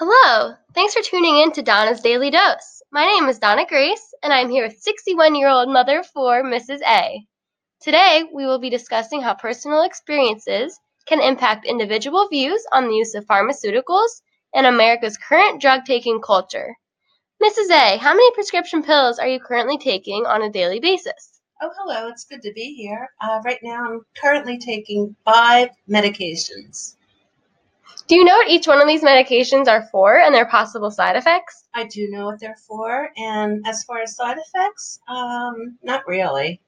Hello! Thanks for tuning in to Donna's Daily Dose. My name is Donna Grace, and I'm here with 61 year old mother for Mrs. A. Today, we will be discussing how personal experiences can impact individual views on the use of pharmaceuticals and America's current drug taking culture. Mrs. A, how many prescription pills are you currently taking on a daily basis? Oh, hello. It's good to be here. Uh, right now, I'm currently taking five medications. Do you know what each one of these medications are for and their possible side effects? I do know what they're for, and as far as side effects, um, not really.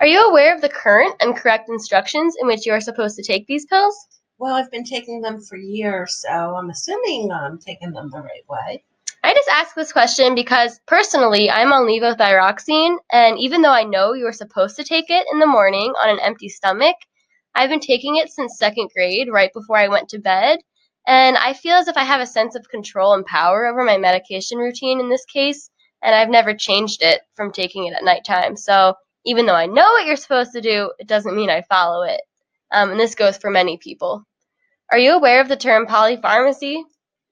Are you aware of the current and correct instructions in which you are supposed to take these pills? Well, I've been taking them for years, so I'm assuming I'm taking them the right way. I just ask this question because personally, I'm on levothyroxine, and even though I know you are supposed to take it in the morning on an empty stomach, I've been taking it since second grade, right before I went to bed, and I feel as if I have a sense of control and power over my medication routine in this case, and I've never changed it from taking it at nighttime. So even though I know what you're supposed to do, it doesn't mean I follow it. Um, and this goes for many people. Are you aware of the term polypharmacy?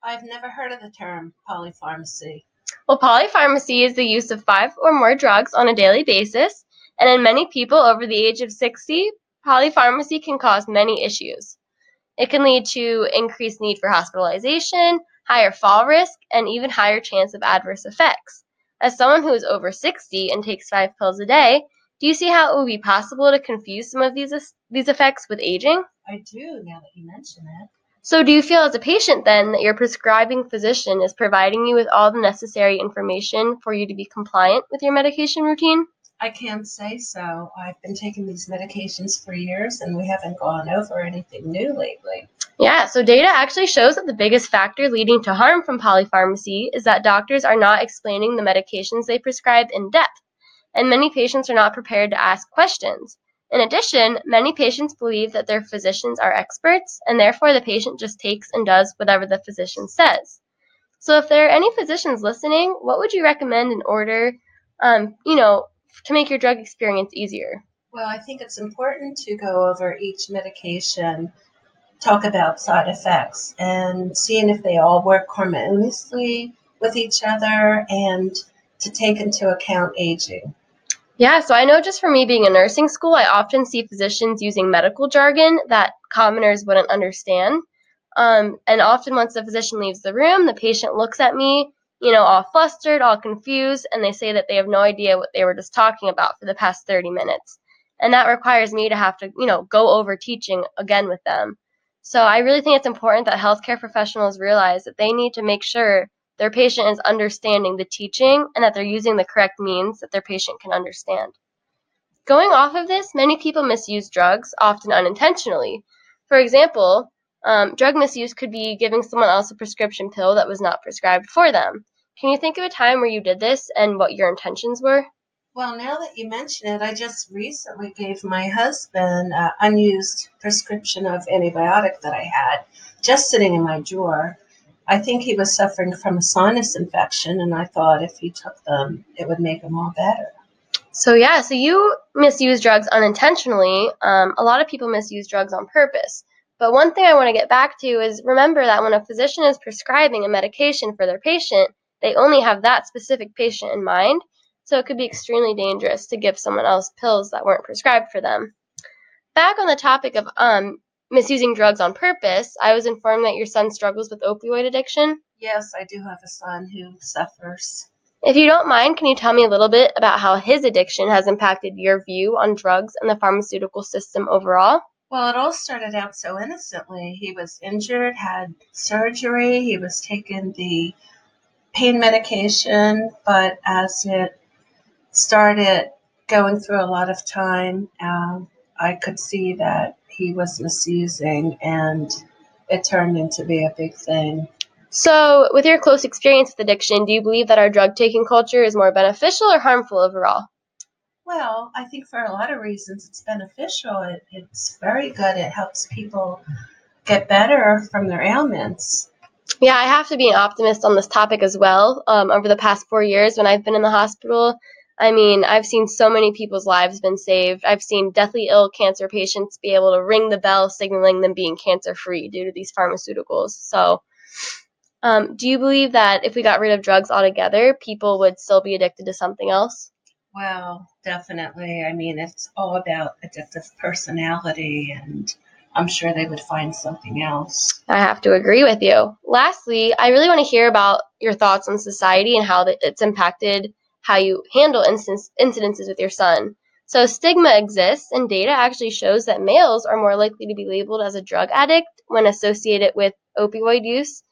I've never heard of the term polypharmacy. Well, polypharmacy is the use of five or more drugs on a daily basis, and in many people over the age of 60, polypharmacy can cause many issues. It can lead to increased need for hospitalization, higher fall risk, and even higher chance of adverse effects. As someone who is over 60 and takes five pills a day, do you see how it would be possible to confuse some of these these effects with aging? I do, now that you mention it. So, do you feel as a patient then that your prescribing physician is providing you with all the necessary information for you to be compliant with your medication routine? I can't say so. I've been taking these medications for years and we haven't gone over anything new lately. Yeah, so data actually shows that the biggest factor leading to harm from polypharmacy is that doctors are not explaining the medications they prescribe in depth, and many patients are not prepared to ask questions. In addition, many patients believe that their physicians are experts, and therefore the patient just takes and does whatever the physician says. So, if there are any physicians listening, what would you recommend in order, um, you know, to make your drug experience easier? Well, I think it's important to go over each medication, talk about side effects, and seeing if they all work harmoniously with each other and to take into account aging. Yeah, so I know just from me being in nursing school, I often see physicians using medical jargon that commoners wouldn't understand. Um, and often, once the physician leaves the room, the patient looks at me you know, all flustered, all confused, and they say that they have no idea what they were just talking about for the past 30 minutes. And that requires me to have to, you know, go over teaching again with them. So I really think it's important that healthcare professionals realize that they need to make sure their patient is understanding the teaching and that they're using the correct means that their patient can understand. Going off of this, many people misuse drugs, often unintentionally. For example, um, drug misuse could be giving someone else a prescription pill that was not prescribed for them. Can you think of a time where you did this and what your intentions were? Well, now that you mention it, I just recently gave my husband an unused prescription of antibiotic that I had just sitting in my drawer. I think he was suffering from a sinus infection, and I thought if he took them, it would make him all better. So, yeah, so you misuse drugs unintentionally. Um, a lot of people misuse drugs on purpose. But one thing I want to get back to is remember that when a physician is prescribing a medication for their patient, they only have that specific patient in mind. So it could be extremely dangerous to give someone else pills that weren't prescribed for them. Back on the topic of um, misusing drugs on purpose, I was informed that your son struggles with opioid addiction. Yes, I do have a son who suffers. If you don't mind, can you tell me a little bit about how his addiction has impacted your view on drugs and the pharmaceutical system overall? Well, it all started out so innocently. He was injured, had surgery, he was taking the pain medication, but as it started going through a lot of time, um, I could see that he was misusing and it turned into be a big thing. So, with your close experience with addiction, do you believe that our drug taking culture is more beneficial or harmful overall? Well, I think for a lot of reasons it's beneficial. It, it's very good. It helps people get better from their ailments. Yeah, I have to be an optimist on this topic as well. Um, over the past four years, when I've been in the hospital, I mean, I've seen so many people's lives been saved. I've seen deathly ill cancer patients be able to ring the bell, signaling them being cancer free due to these pharmaceuticals. So, Um, do you believe that if we got rid of drugs altogether, people would still be addicted to something else? Well, definitely. I mean, it's all about addictive personality, and I'm sure they would find something else. I have to agree with you. Lastly, I really want to hear about your thoughts on society and how it's impacted how you handle instance, incidences with your son. So, stigma exists, and data actually shows that males are more likely to be labeled as a drug addict when associated with opioid use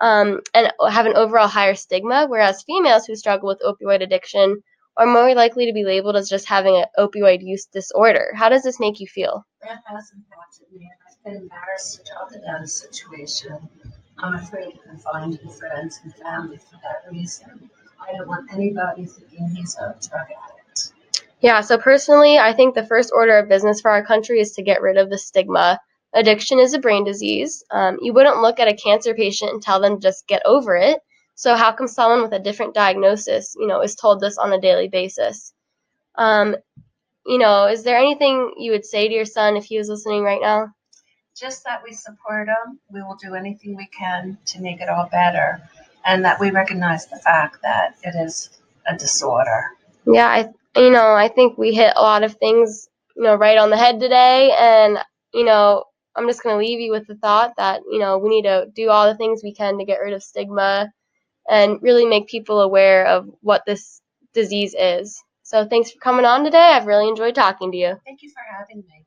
um, and have an overall higher stigma, whereas females who struggle with opioid addiction are more likely to be labeled as just having an opioid use disorder. How does this make you feel? That has impacted me. I've been embarrassed to talk about a situation. I'm afraid to confide in friends and family for that reason. I don't want anybody thinking he's a drug addict. Yeah, so personally, I think the first order of business for our country is to get rid of the stigma. Addiction is a brain disease. Um, you wouldn't look at a cancer patient and tell them just get over it. So how come someone with a different diagnosis, you know, is told this on a daily basis? Um, you know, is there anything you would say to your son if he was listening right now? Just that we support him. We will do anything we can to make it all better, and that we recognize the fact that it is a disorder. Yeah, I you know, I think we hit a lot of things, you know, right on the head today and you know, I'm just going to leave you with the thought that, you know, we need to do all the things we can to get rid of stigma and really make people aware of what this disease is. So thanks for coming on today. I've really enjoyed talking to you. Thank you for having me.